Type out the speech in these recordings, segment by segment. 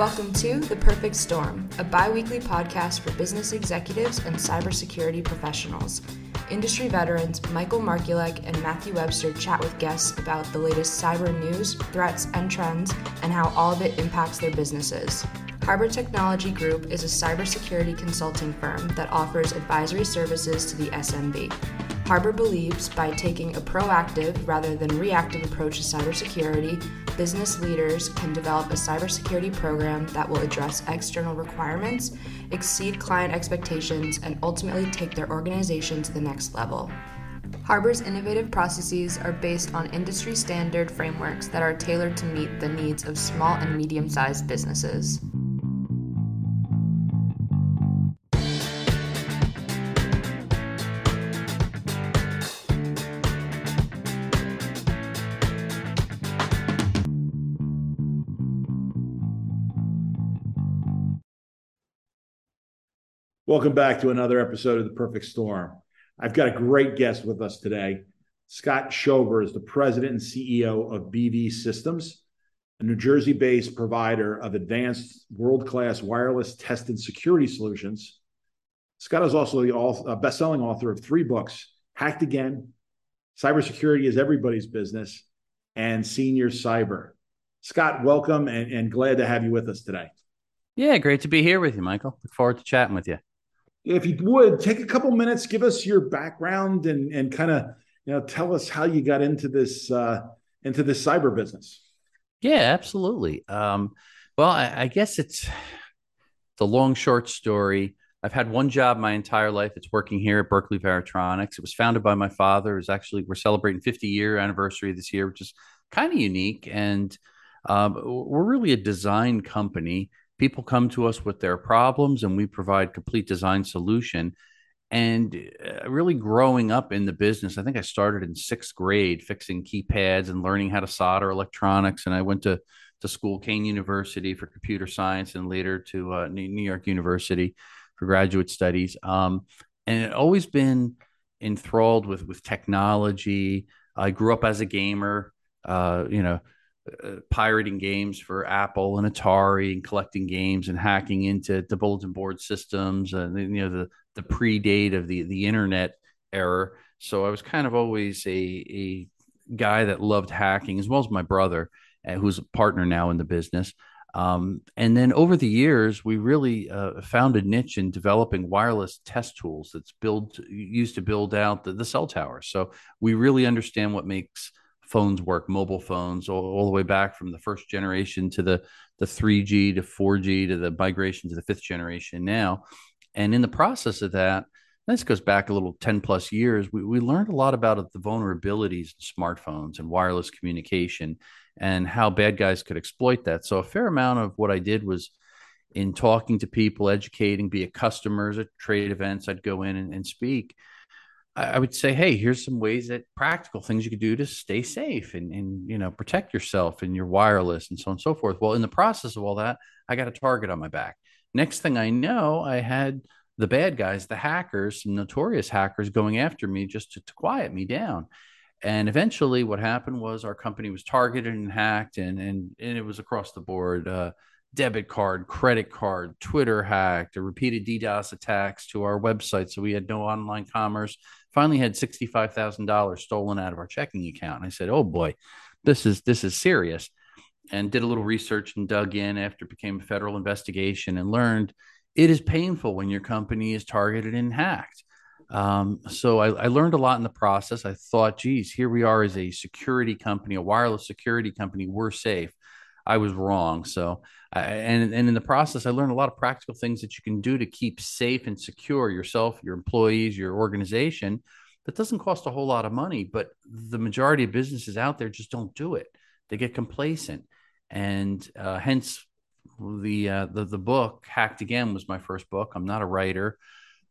Welcome to The Perfect Storm, a bi weekly podcast for business executives and cybersecurity professionals. Industry veterans Michael Markulek and Matthew Webster chat with guests about the latest cyber news, threats, and trends, and how all of it impacts their businesses. Harbor Technology Group is a cybersecurity consulting firm that offers advisory services to the SMB. Harbor believes by taking a proactive rather than reactive approach to cybersecurity, business leaders can develop a cybersecurity program that will address external requirements, exceed client expectations, and ultimately take their organization to the next level. Harbor's innovative processes are based on industry standard frameworks that are tailored to meet the needs of small and medium sized businesses. Welcome back to another episode of The Perfect Storm. I've got a great guest with us today. Scott Schober is the president and CEO of BV Systems, a New Jersey based provider of advanced world class wireless test and security solutions. Scott is also the best selling author of three books Hacked Again, Cybersecurity is Everybody's Business, and Senior Cyber. Scott, welcome and, and glad to have you with us today. Yeah, great to be here with you, Michael. Look forward to chatting with you if you would take a couple minutes, give us your background and and kind of you know tell us how you got into this uh, into this cyber business. Yeah, absolutely. Um, well, I, I guess it's the long short story. I've had one job my entire life. It's working here at Berkeley Varitronics. It was founded by my father. It's actually we're celebrating 50 year anniversary this year, which is kind of unique. And um, we're really a design company people come to us with their problems and we provide complete design solution. And uh, really growing up in the business i think i started in sixth grade fixing keypads and learning how to solder electronics. And i went to to school Kean university for computer science and later to uh, new york university for graduate studies. Um, and it always been enthralled with with technology. I grew up as a gamer uh, you know uh, pirating games for Apple and Atari and collecting games and hacking into the bulletin board systems and you know the the predate of the the internet era. So I was kind of always a a guy that loved hacking as well as my brother, uh, who's a partner now in the business. Um, and then over the years, we really uh, found a niche in developing wireless test tools that's built used to build out the, the cell tower. So we really understand what makes phones work, mobile phones, all, all, the way back from the first generation to the the 3G to 4G to the migration to the fifth generation now. And in the process of that, this goes back a little 10 plus years, we, we learned a lot about the vulnerabilities in smartphones and wireless communication and how bad guys could exploit that. So a fair amount of what I did was in talking to people, educating, be it customers at trade events, I'd go in and, and speak I would say, hey, here's some ways that practical things you could do to stay safe and, and you know protect yourself and your wireless and so on and so forth. Well, in the process of all that, I got a target on my back. Next thing I know, I had the bad guys, the hackers, some notorious hackers going after me just to, to quiet me down. And eventually, what happened was our company was targeted and hacked, and and, and it was across the board. Uh, debit card, credit card, Twitter hacked, repeated DDoS attacks to our website. So we had no online commerce finally had $65,000 stolen out of our checking account. And I said, "Oh boy, this is this is serious." And did a little research and dug in after it became a federal investigation and learned it is painful when your company is targeted and hacked. Um, so I, I, learned a lot in the process. I thought, geez, here we are as a security company, a wireless security company. We're safe. I was wrong. So, I, and and in the process, I learned a lot of practical things that you can do to keep safe and secure yourself, your employees, your organization. That doesn't cost a whole lot of money, but the majority of businesses out there just don't do it. They get complacent, and uh, hence the, uh, the the book "Hacked Again" was my first book. I'm not a writer,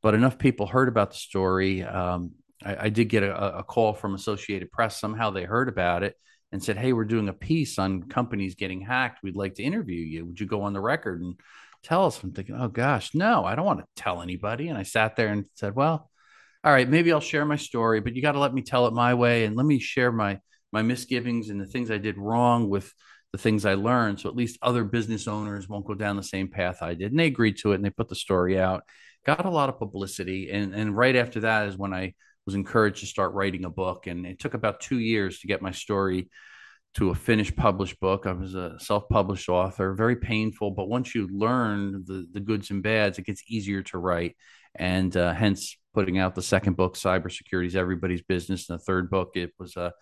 but enough people heard about the story. Um, I, I, did get a, a call from Associated Press. Somehow they heard about it and said, Hey, we're doing a piece on companies getting hacked. We'd like to interview you. Would you go on the record and tell us? I'm thinking, Oh gosh, no, I don't want to tell anybody. And I sat there and said, Well, all right, maybe I'll share my story, but you got to let me tell it my way and let me share my my misgivings and the things I did wrong with the things I learned. So at least other business owners won't go down the same path I did. And they agreed to it and they put the story out, got a lot of publicity. And, and right after that is when I was encouraged to start writing a book. And it took about two years to get my story to a finished published book. I was a self-published author, very painful, but once you learn the the goods and bads, it gets easier to write. And uh, hence putting out the second book, Cybersecurity is Everybody's Business. And the third book, it was a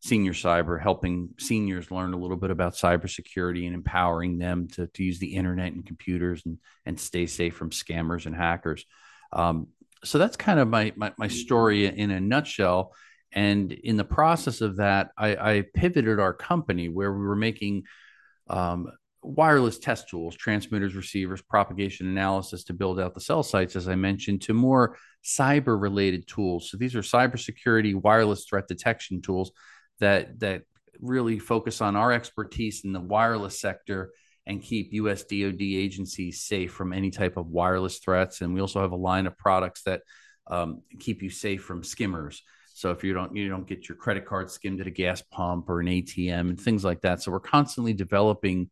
senior cyber, helping seniors learn a little bit about cybersecurity and empowering them to, to use the internet and computers and, and stay safe from scammers and hackers. Um, so that's kind of my, my, my story in a nutshell. And in the process of that, I, I pivoted our company where we were making um, wireless test tools, transmitters, receivers, propagation analysis to build out the cell sites, as I mentioned, to more cyber related tools. So these are cybersecurity wireless threat detection tools that that really focus on our expertise in the wireless sector and keep US DoD agencies safe from any type of wireless threats. And we also have a line of products that um, keep you safe from skimmers. So if you don't you don't get your credit card skimmed at a gas pump or an ATM and things like that. So we're constantly developing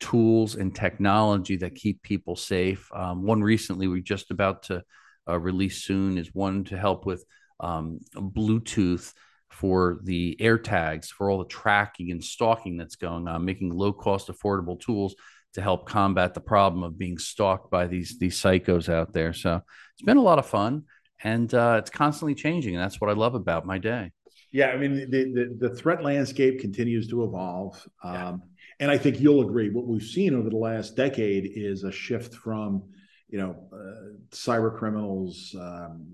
tools and technology that keep people safe. Um, one recently we're just about to uh, release soon is one to help with um, Bluetooth for the air tags, for all the tracking and stalking that's going on, making low cost, affordable tools to help combat the problem of being stalked by these these psychos out there. So it's been a lot of fun, and uh, it's constantly changing, and that's what I love about my day. Yeah, I mean the the, the threat landscape continues to evolve, um, and I think you'll agree. What we've seen over the last decade is a shift from you know, uh, cyber criminals, um,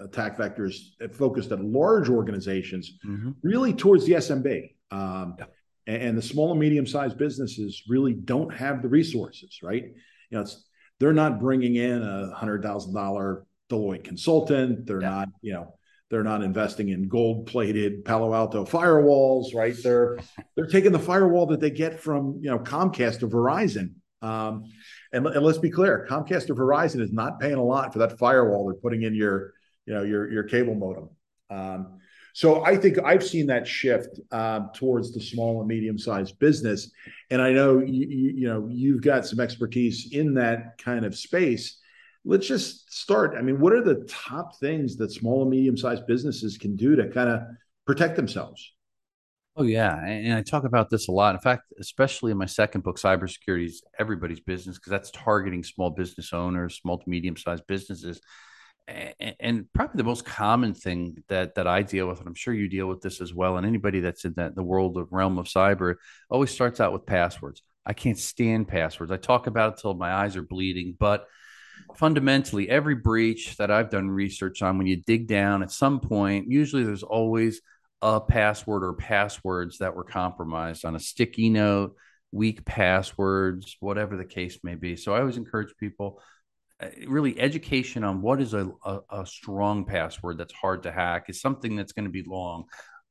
attack vectors focused at large organizations, mm-hmm. really towards the SMB. Um, yeah. and, the small and medium sized businesses really don't have the resources, right? You know, they're not bringing in a hundred thousand dollar Deloitte consultant. They're yeah. not, you know, they're not investing in gold plated Palo Alto firewalls, right? They're they're taking the firewall that they get from you know Comcast or Verizon. Um, and, and let's be clear, Comcast or Verizon is not paying a lot for that firewall they're putting in your, you know, your your cable modem. Um, so I think I've seen that shift um, towards the small and medium sized business, and I know you, you, you know you've got some expertise in that kind of space. Let's just start. I mean, what are the top things that small and medium sized businesses can do to kind of protect themselves? Oh yeah, and I talk about this a lot. In fact, especially in my second book, cybersecurity is everybody's business because that's targeting small business owners, small to medium sized businesses. And probably the most common thing that that I deal with, and I'm sure you deal with this as well, and anybody that's in that the world of realm of cyber always starts out with passwords. I can't stand passwords. I talk about it till my eyes are bleeding, but fundamentally, every breach that I've done research on, when you dig down, at some point, usually there's always a password or passwords that were compromised on a sticky note, weak passwords, whatever the case may be. So I always encourage people Uh, really education on what is a, a, a strong password that's hard to hack is something that's going to be long.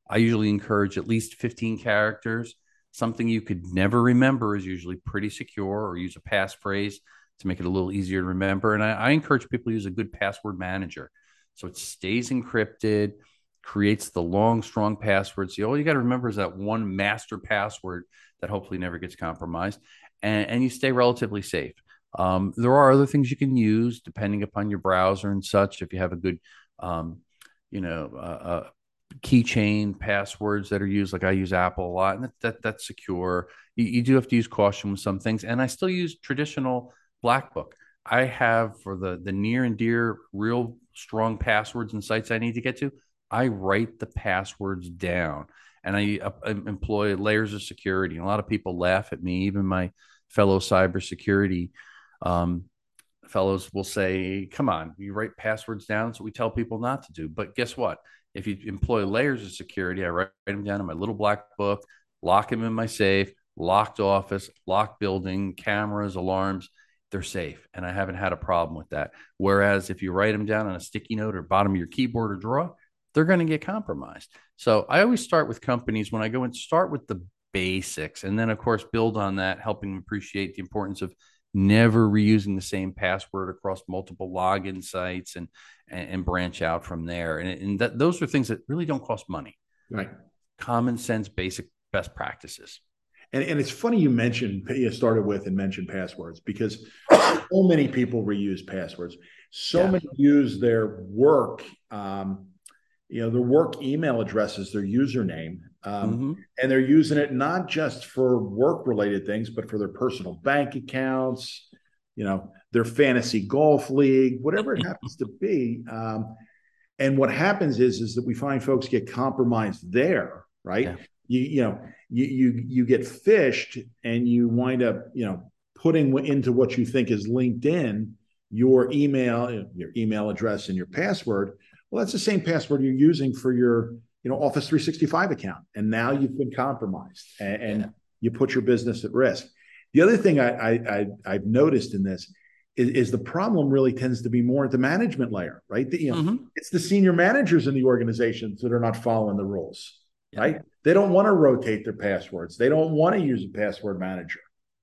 I usually encourage at least 15 characters. Something you could never remember is usually pretty secure, or use a passphrase to make it a little easier to remember. And I, I encourage people to use a good password manager so it stays encrypted creates the long, strong password. So all you got to remember is that one master password that hopefully never gets compromised, and, and you stay relatively safe. Um, there are other things you can use depending upon your browser and such. If you have a good, um, you know, uh, uh, keychain passwords that are used, like I use Apple a lot, and that, that that's secure. You, you do have to use caution with some things, and I still use traditional Black Book. I have for the the near and dear, real strong passwords and sites I need to get to. I write the passwords down and I uh, employ layers of security. And a lot of people laugh at me, even my fellow cybersecurity um, fellows will say, Come on, you write passwords down. So we tell people not to do. But guess what? If you employ layers of security, I write them down in my little black book, lock them in my safe, locked office, locked building, cameras, alarms. They're safe. And I haven't had a problem with that. Whereas if you write them down on a sticky note or bottom of your keyboard or drawer, they're going to get compromised. So I always start with companies when I go and start with the basics and then of course build on that helping appreciate the importance of never reusing the same password across multiple login sites and and, and branch out from there and, and that, those are things that really don't cost money right common sense basic best practices and, and it's funny you mentioned you started with and mentioned passwords because so many people reuse passwords. So yeah. many use their work, um, you know, their work email address as their username. Um, mm-hmm. And they're using it not just for work related things, but for their personal bank accounts, you know, their fantasy golf league, whatever it happens to be. Um, and what happens is, is that we find folks get compromised there, right? Yeah. You, you know, you, you, you get phished and you wind up, you know, putting into what you think is LinkedIn your email, your email address and your password. Well, that's the same password you're using for your, you know, Office 365 account. And now you've been compromised and, and yeah. you put your business at risk. The other thing I, I, I have noticed in this is, is, the problem really tends to be more at the management layer, right? The, you know, mm-hmm. It's the senior managers in the organizations that are not following the rules, yeah. right? They don't want to rotate their passwords. They don't want to use a password manager,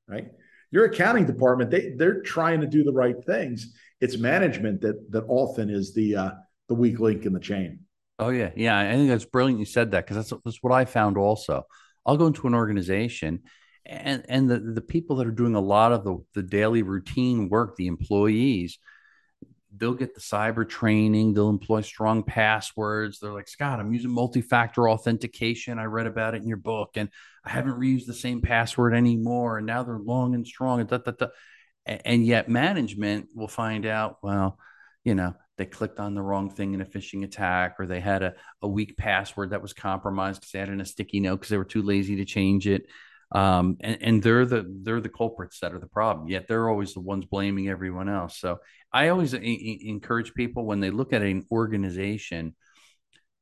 right? Your accounting department, they they're trying to do the right things. It's management that that often is the uh, the weak link in the chain. Oh yeah, yeah. I think that's brilliant. You said that because that's that's what I found also. I'll go into an organization and and the, the people that are doing a lot of the, the daily routine work the employees they'll get the cyber training they'll employ strong passwords they're like scott i'm using multi-factor authentication i read about it in your book and i haven't reused the same password anymore and now they're long and strong and, da, da, da. and yet management will find out well you know they clicked on the wrong thing in a phishing attack or they had a, a weak password that was compromised because they had in a sticky note because they were too lazy to change it um, and, and they're the they're the culprits that are the problem. Yet they're always the ones blaming everyone else. So I always encourage people when they look at an organization,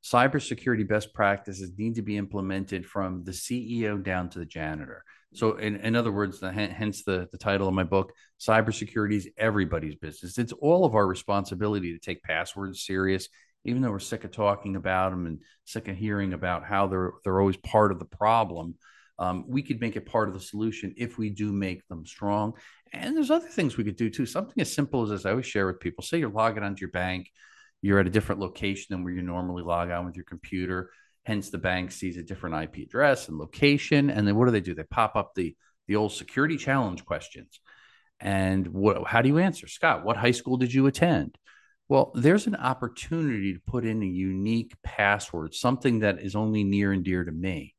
cybersecurity best practices need to be implemented from the CEO down to the janitor. So, in, in other words, the, hence the, the title of my book, Cybersecurity is Everybody's Business. It's all of our responsibility to take passwords serious, even though we're sick of talking about them and sick of hearing about how they're, they're always part of the problem um, we could make it part of the solution if we do make them strong. And there's other things we could do too. Something as simple as, as I always share with people say you're logging onto your bank, you're at a different location than where you normally log on with your computer. Hence, the bank sees a different IP address and location. And then what do they do? They pop up the, the old security challenge questions. And what, how do you answer? Scott, what high school did you attend? Well, there's an opportunity to put in a unique password, something that is only near and dear to me,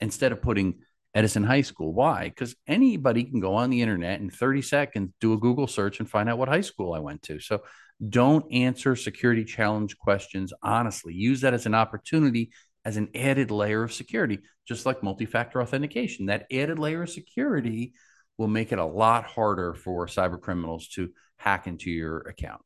instead of putting Edison High School. Why? Because anybody can go on the internet in 30 seconds, do a Google search, and find out what high school I went to. So don't answer security challenge questions honestly. Use that as an opportunity, as an added layer of security, just like multi factor authentication. That added layer of security will make it a lot harder for cyber criminals to hack into your account.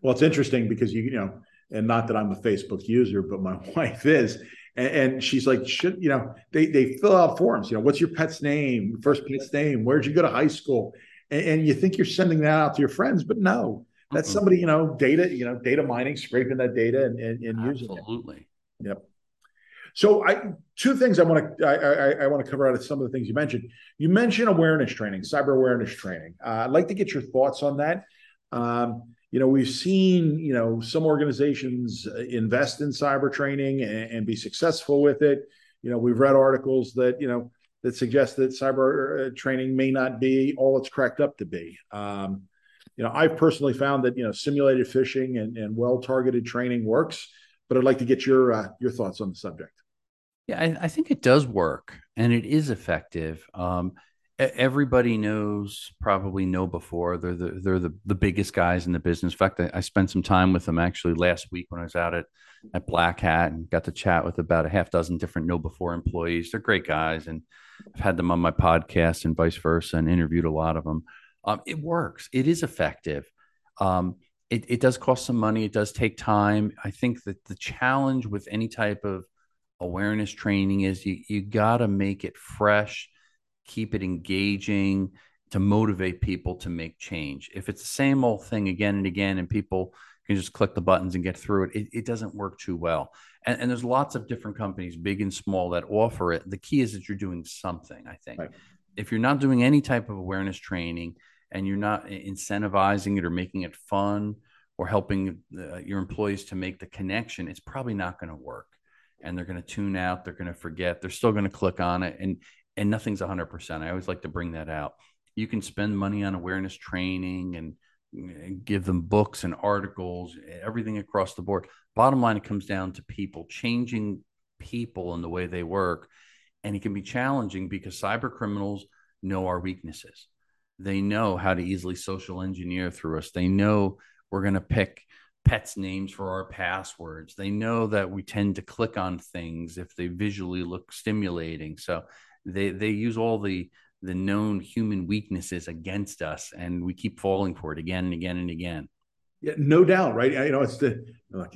Well, it's interesting because you, you know, and not that I'm a Facebook user, but my wife is and, and, she's like, should you know, they they fill out forms. You know, what's your pet's name? First pet's name? Where'd you go to high school? And, and you think you're sending that out to your friends, but no, that's mm-hmm. somebody you know, data, you know, data mining, scraping that data and and, and using it. Absolutely. Yep. So I two things I want to I, I, I, want to cover out of some of the things you mentioned. You mentioned awareness training, cyber awareness training. Uh, I'd like to get your thoughts on that. Um, you know we've seen you know some organizations uh, invest in cyber training and, and, be successful with it you know we've read articles that you know that suggest that cyber uh, training may not be all it's cracked up to be um, you know i've personally found that you know simulated phishing and, and well targeted training works but i'd like to get your uh, your thoughts on the subject yeah I, I, think it does work and it is effective. Um, everybody knows probably KnowBe4 they're the they're the, the biggest guys in the business. In fact I, I, spent some time with them actually last week when i was out at at black hat and got to chat with about a half dozen different KnowBe4 employees. They're great guys and i've had them on my podcast and vice versa and interviewed a lot of them. Um, it works. It is effective. Um, it, it does cost some money. It does take time. I think that the challenge with any type of awareness training is you you got to make it fresh keep it engaging to motivate people to make change. If it's the same old thing again and again, and people can just click the buttons and get through it, it, it doesn't work too well. And, and, there's lots of different companies, big and small, that offer it. The key is that you're doing something, I think. Right. If you're not doing any type of awareness training and you're not incentivizing it or making it fun or helping uh, your employees to make the connection, it's probably not going to work. And they're going to tune out, they're going to forget, they're still going to click on it. And and nothing's 100%. I always like to bring that out. You can spend money on awareness training and eh, give them books and articles, everything across the board. Bottom line, it comes down to people changing people and the way they work. And it can be challenging because cyber criminals know our weaknesses. They know how to easily social engineer through us. They know we're going to pick pets' names for our passwords. They know that we tend to click on things if they visually look stimulating. So they they use all the the known human weaknesses against us, and we keep falling for it again and again and again. Yeah, no doubt, right? You know, it's the like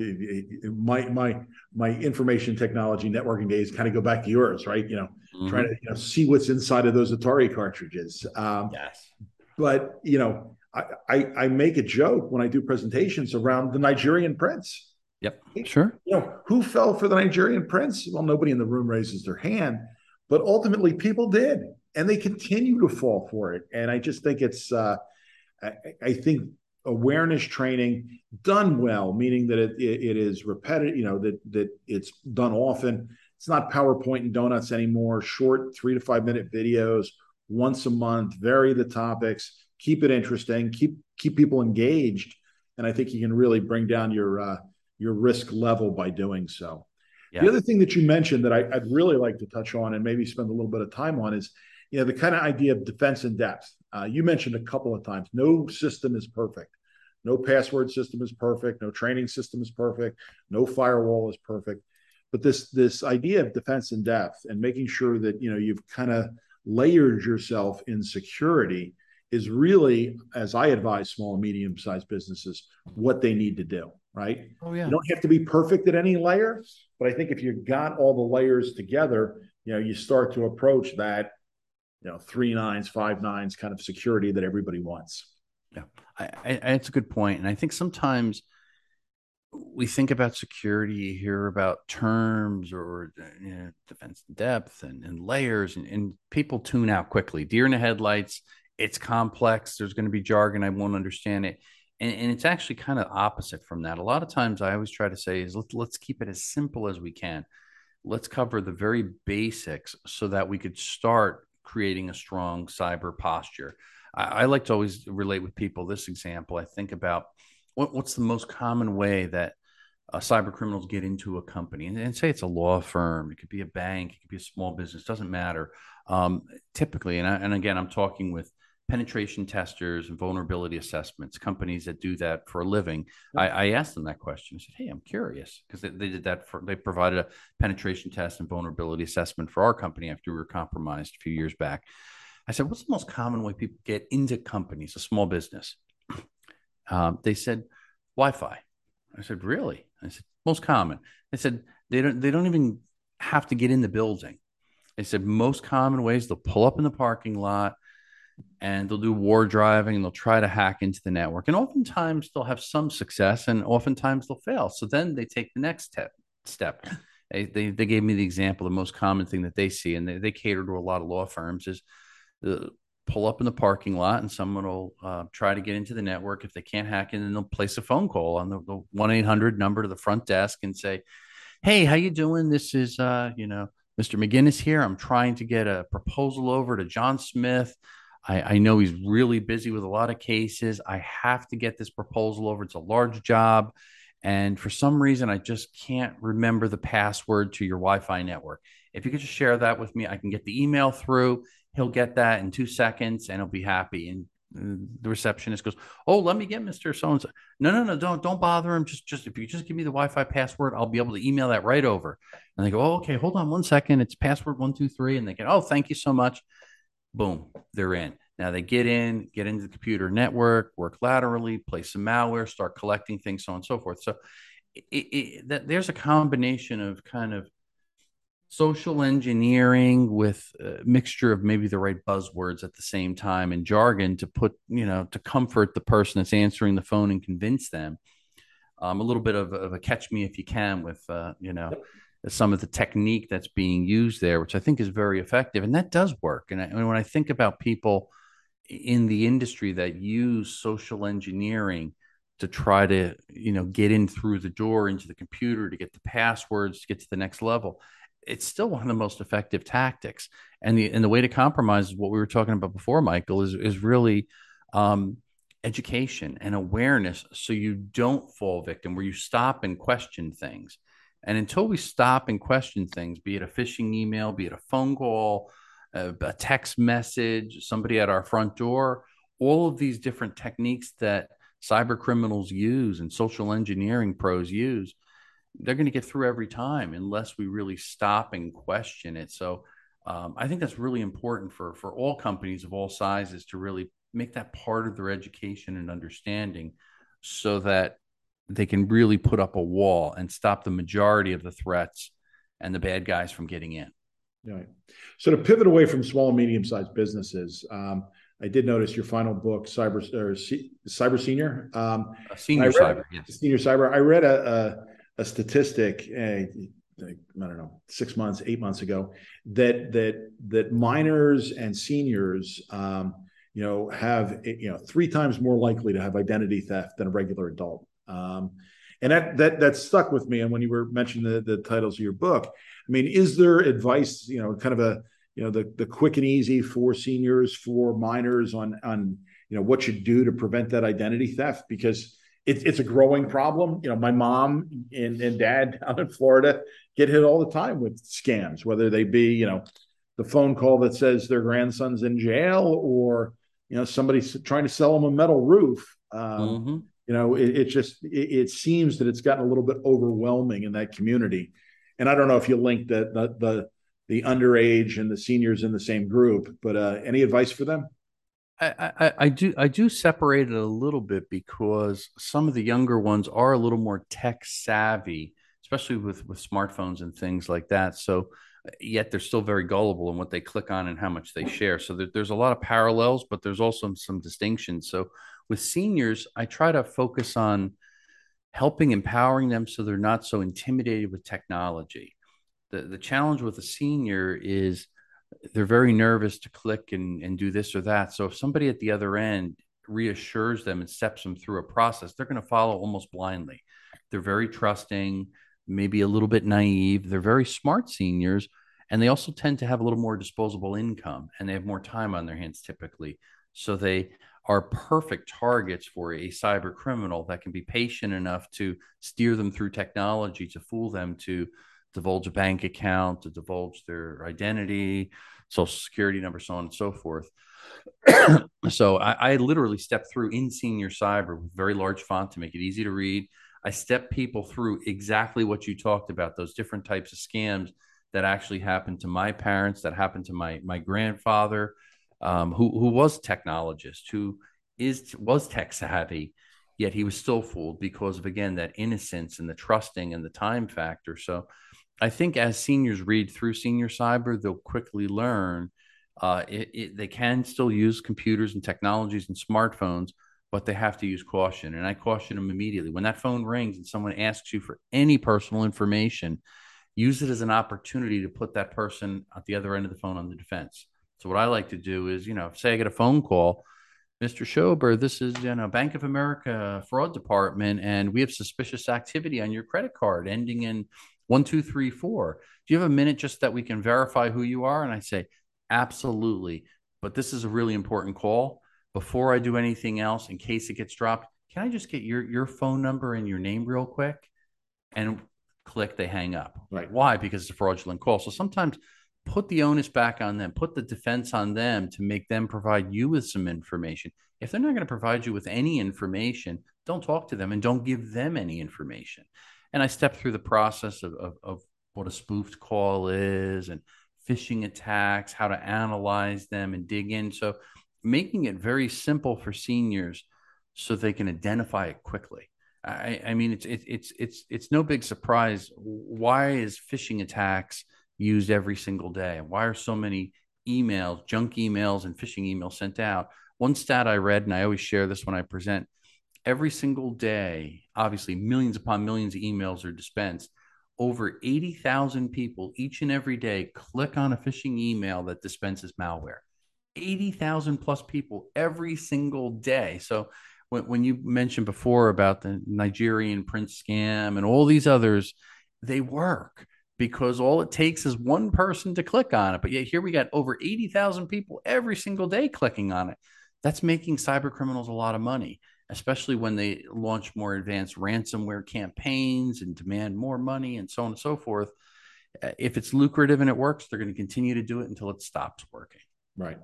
my my my information technology networking days kind of go back to yours, right? You know, mm-hmm. trying to you know, see what's inside of those Atari cartridges. Um, yes, but you know, I, I, I make a joke when I do presentations around the Nigerian prince. Yep, sure. You know, who fell for the Nigerian prince? Well, nobody in the room raises their hand, but ultimately people did and they continue to fall for it. And I just think it's, uh, I, I, think awareness training done well, meaning that it, it, it is repetitive, you know, that, that it's done often. It's not PowerPoint and donuts anymore, short three to five minute videos once a month, vary the topics, keep it interesting, keep, keep people engaged. And I think you can really bring down your, uh, your risk level by doing so. Yeah. The other thing that you mentioned that I, would really like to touch on and maybe spend a little bit of time on is you know the kind of idea of defense in depth. Uh, you mentioned a couple of times. No system is perfect. No password system is perfect. No training system is perfect. No firewall is perfect. But this this idea of defense in depth and making sure that you know you've kind of layered yourself in security is really, as I advise small and medium sized businesses, what they need to do. Right? Oh yeah. You don't have to be perfect at any layer, but I think if you've got all the layers together, you know, you start to approach that you know three nines, five nines kind of security that everybody wants. Yeah, I, I, it's a good point, and I think sometimes we think about security, you hear about terms or you know, defense depth and, and layers, and, and people tune out quickly. Deer in the headlights. It's complex. There's going to be jargon. I won't understand it. And, and, it's actually kind of opposite from that. A lot of times, I always try to say is let's let's keep it as simple as we can. Let's cover the very basics so that we could start creating a strong cyber posture. I, I like to always relate with people this example. I think about what, what's the most common way that uh, cyber criminals get into a company and, and, say it's a law firm, it could be a bank, it could be a small business, doesn't matter. Um, typically, and, I, and again, I'm talking with penetration testers and vulnerability assessments, companies that do that for a living. I, I, asked them that question. I said, Hey, I'm curious because they, they, did that for, they provided a penetration test and vulnerability assessment for our company after we were compromised a few years back. I said, What's the most common way people get into companies, a small business? Um, they said, Wi Fi. I said, Really? I said, Most common. They said, they don't, they don't even have to get in the building. They said, Most common ways they'll pull up in the parking lot and they'll do war driving and they'll try to hack into the network. And oftentimes they'll have some success and oftentimes they'll fail. So then they take the next step. step. They, they, they gave me the example, the most common thing that they see, and they, they cater to a lot of law firms is the pull up in the parking lot and someone will uh, try to get into the network. If they can't hack in, then they'll place a phone call on the 1-800 number to the front desk and say, Hey, how you doing? This is, uh, you know, Mr. McGinnis here. I'm trying to get a proposal over to John Smith I, I know he's really busy with a lot of cases. I have to get this proposal over. It's a large job. And for some reason, I just can't remember the password to your Wi Fi network. If you could just share that with me, I can get the email through. He'll get that in two seconds and he'll be happy. And uh, the receptionist goes, "Oh, let me get Mister So and So." No, no, no, don't don't bother him. Just just if you just give me the Wi-Fi password, I'll be able to email that right over. And they go, "Oh, okay, hold on one second. It's password one two three. And they get, "Oh, thank you so much." Boom, they're in. Now they get in, get into the computer network, work laterally, place some malware, start collecting things, so on and so forth. So it, it, that, there's a combination of kind of social engineering with a mixture of maybe the right buzzwords at the same time and jargon to put, you know, to comfort the person that's answering the phone and convince them. Um, a little bit of, of, a catch me if you can with, uh, you know, some of the technique that's being used there, which I think is very effective. And that does work. And, I, when I think about people in the industry that use social engineering to try to, you know, get in through the door into the computer to get the passwords to get to the next level, it's still one of the most effective tactics. And the and the way to compromise is what we were talking about before, Michael, is is really um, education and awareness, so you don't fall victim, where you stop and question things. And until we stop and question things, be it a phishing email, be it a phone call, a, a text message, somebody at our front door, all of these different techniques that cyber criminals use and social engineering pros use, they're going to get through every time unless we really stop and question it. So um, I think that's really important for for all companies of all sizes to really make that part of their education and understanding, so that they can really put up a wall and stop the majority of the threats and the bad guys from getting in. Right. So to pivot away from small and medium sized businesses, um, I did notice your final book, Cyber or C, Cyber Senior. Um, senior read, Cyber, yes. Senior Cyber. I read a a, a statistic. Uh, I don't know, six months, eight months ago, that that that minors and seniors, um, you know, have you know three times more likely to have identity theft than a regular adult. Um, and that that that stuck with me. And when you were mentioning the, the titles of your book, I mean, is there advice, you know, kind of a you know the the quick and easy for seniors, for minors on on you know what you do to prevent that identity theft because it's it's a growing problem. You know, my mom and, and dad down in Florida get hit all the time with scams, whether they be you know the phone call that says their grandson's in jail or you know somebody's trying to sell them a metal roof. Um, mm-hmm you know it, it just it, it, seems that it's gotten a little bit overwhelming in that community and i don't know if you link the the the, the underage and the seniors in the same group but uh, any advice for them I, I, I do I do separate it a little bit because some of the younger ones are a little more tech savvy, especially with with smartphones and things like that. So yet they're still very gullible in what they click on and how much they share. So there, there's a lot of parallels, but there's also some distinctions. So with seniors, I try to focus on helping empowering them so they're not so intimidated with technology. The, the challenge with a senior is they're very nervous to click and, and do this or that. So if somebody at the other end reassures them and steps them through a process, they're going to follow almost blindly. They're very trusting, maybe a little bit naive. They're very smart seniors, and they also tend to have a little more disposable income and they have more time on their hands typically. So they are perfect targets for a cyber criminal that can be patient enough to steer them through technology to fool them to divulge a bank account, to divulge their identity, social security number, so on and so forth. so I, I, literally step through in senior cyber with very large font to make it easy to read. I step people through exactly what you talked about, those different types of scams that actually happened to my parents, that happened to my my grandfather, um, who who was technologist, who is was tech savvy, yet he was still fooled because of again that innocence and the trusting and the time factor. So I think as seniors read through senior cyber, they'll quickly learn uh, it, it, they can still use computers and technologies and smartphones, but they have to use caution. And I caution them immediately when that phone rings and someone asks you for any personal information, use it as an opportunity to put that person at the other end of the phone on the defense. So what I like to do is, you know, say I get a phone call, Mr. Schober, this is you know Bank of America fraud department, and we have suspicious activity on your credit card ending in one two three four. Do you have a minute just that we can verify who you are? And I say, absolutely. But this is a really important call. Before I do anything else, in case it gets dropped, can I just get your your phone number and your name real quick? And click, they hang up. Right. Why? Because it's a fraudulent call. So sometimes put the onus back on them, put the defense on them to make them provide you with some information. If they're not going to provide you with any information, don't talk to them and don't give them any information. And I step through the process of, of, of what a spoofed call is and phishing attacks, how to analyze them and dig in. So, making it very simple for seniors so they can identify it quickly. I, I mean, it's it, it's it's it's no big surprise. Why is phishing attacks used every single day? Why are so many emails, junk emails, and phishing emails sent out? One stat I read, and I always share this when I present every single day, obviously, millions upon millions of emails are dispensed. Over 80,000 people each and every day click on a phishing email that dispenses malware. 80,000 plus people every single day. So, when, when you mentioned before about the Nigerian prince scam and all these others, they work because all it takes is one person to click on it. But yet here we got over 80,000 people every single day clicking on it. That's making cyber criminals a lot of money, especially when they launch more advanced ransomware campaigns and demand more money and so on and so forth. Uh, if it's lucrative and it works, they're going to continue to do it until it stops working. Right.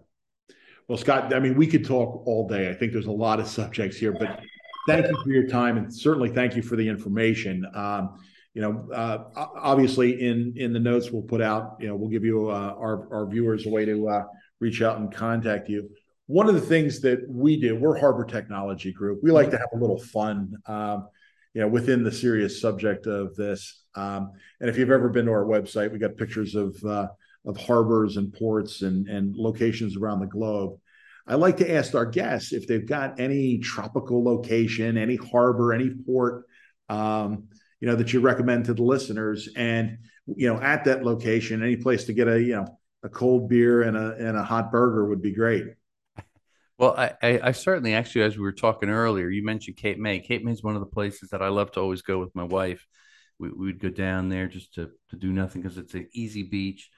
Well, Scott, I mean, we could talk all day. I think there's a lot of subjects here, but thank you for your time and certainly thank you for the information. Um, you know, uh, obviously in in the notes we'll put out, you know, we'll give you uh, our our viewers a way to uh, reach out and contact you. One of the things that we do, we're Harbor Technology Group. We like to have a little fun, um, you know, within the serious subject of this. Um, and if you've ever been to our website, we got pictures of uh, of harbors and ports and and locations around the globe. I like to ask our guests if they've got any tropical location, any harbor, any port. Um, you know that you recommend to the listeners. And you know at that location any place to get a you know a cold beer and a and a hot burger would be great. Well I, I, I certainly actually as we were talking earlier you mentioned cape may. Cape may is one of the places that i love to always go with my wife. We, would go down there just to, to do nothing because it's an easy beach.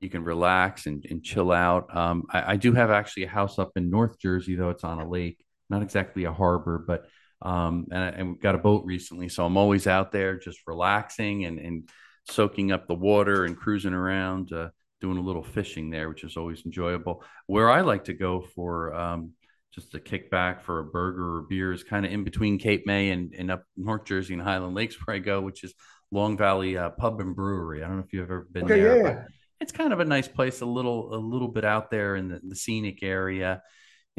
You can relax and, and chill out. Um, I, I do have actually a house up in north jersey though it's on a lake not exactly a harbor but um, and, and we got a boat recently, so I'm always out there just relaxing and, and soaking up the water and cruising around, uh, doing a little fishing there, which is always enjoyable. Where I like to go for um, just a kickback for a burger or beer is kind of in between Cape May and, and up North Jersey and Highland Lakes, where I go, which is Long Valley uh, Pub and Brewery. I don't know if you've ever been okay, there. Yeah. It's kind of a nice place, a little a little bit out there in the, the scenic area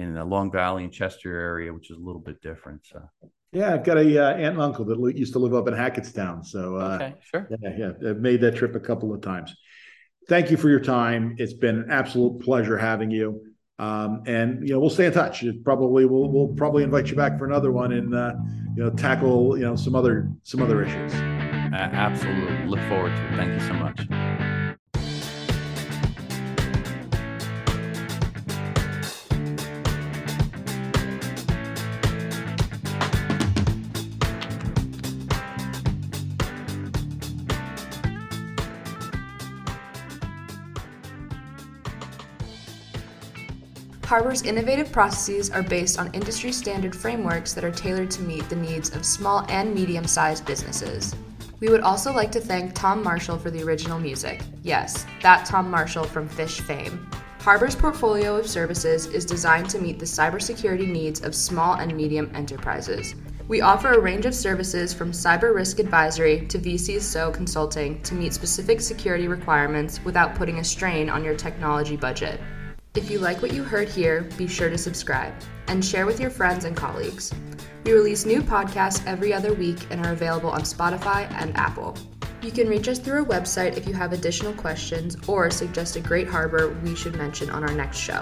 in the Long Valley and Chester area, which is a little bit different. So. Yeah, I've got a uh, aunt and uncle that used to live up in Hackettstown. So uh, okay, sure. Yeah, yeah, I've made that trip a couple of times. Thank you for your time. It's been an absolute pleasure having you. Um, and you know, we'll stay in touch. It probably we'll we'll probably invite you back for another one and uh, you know tackle you know some other some other issues. absolutely, look forward to it. Thank you so much. Harbor's innovative processes are based on industry standard frameworks that are tailored to meet the needs of small and medium sized businesses. We would also like to thank Tom Marshall for the original music. Yes, that Tom Marshall from Phish fame. Harbor's portfolio of services is designed to meet the cybersecurity needs of small and medium enterprises. We offer a range of services from cyber risk advisory to VCSO consulting to meet specific security requirements without putting a strain on your technology budget. If you like what you heard here, be sure to subscribe and share with your friends and colleagues. We release new podcasts every other week and are available on Spotify and Apple. You can reach us through our website if you have additional questions or suggest a great harbor we should mention on our next show.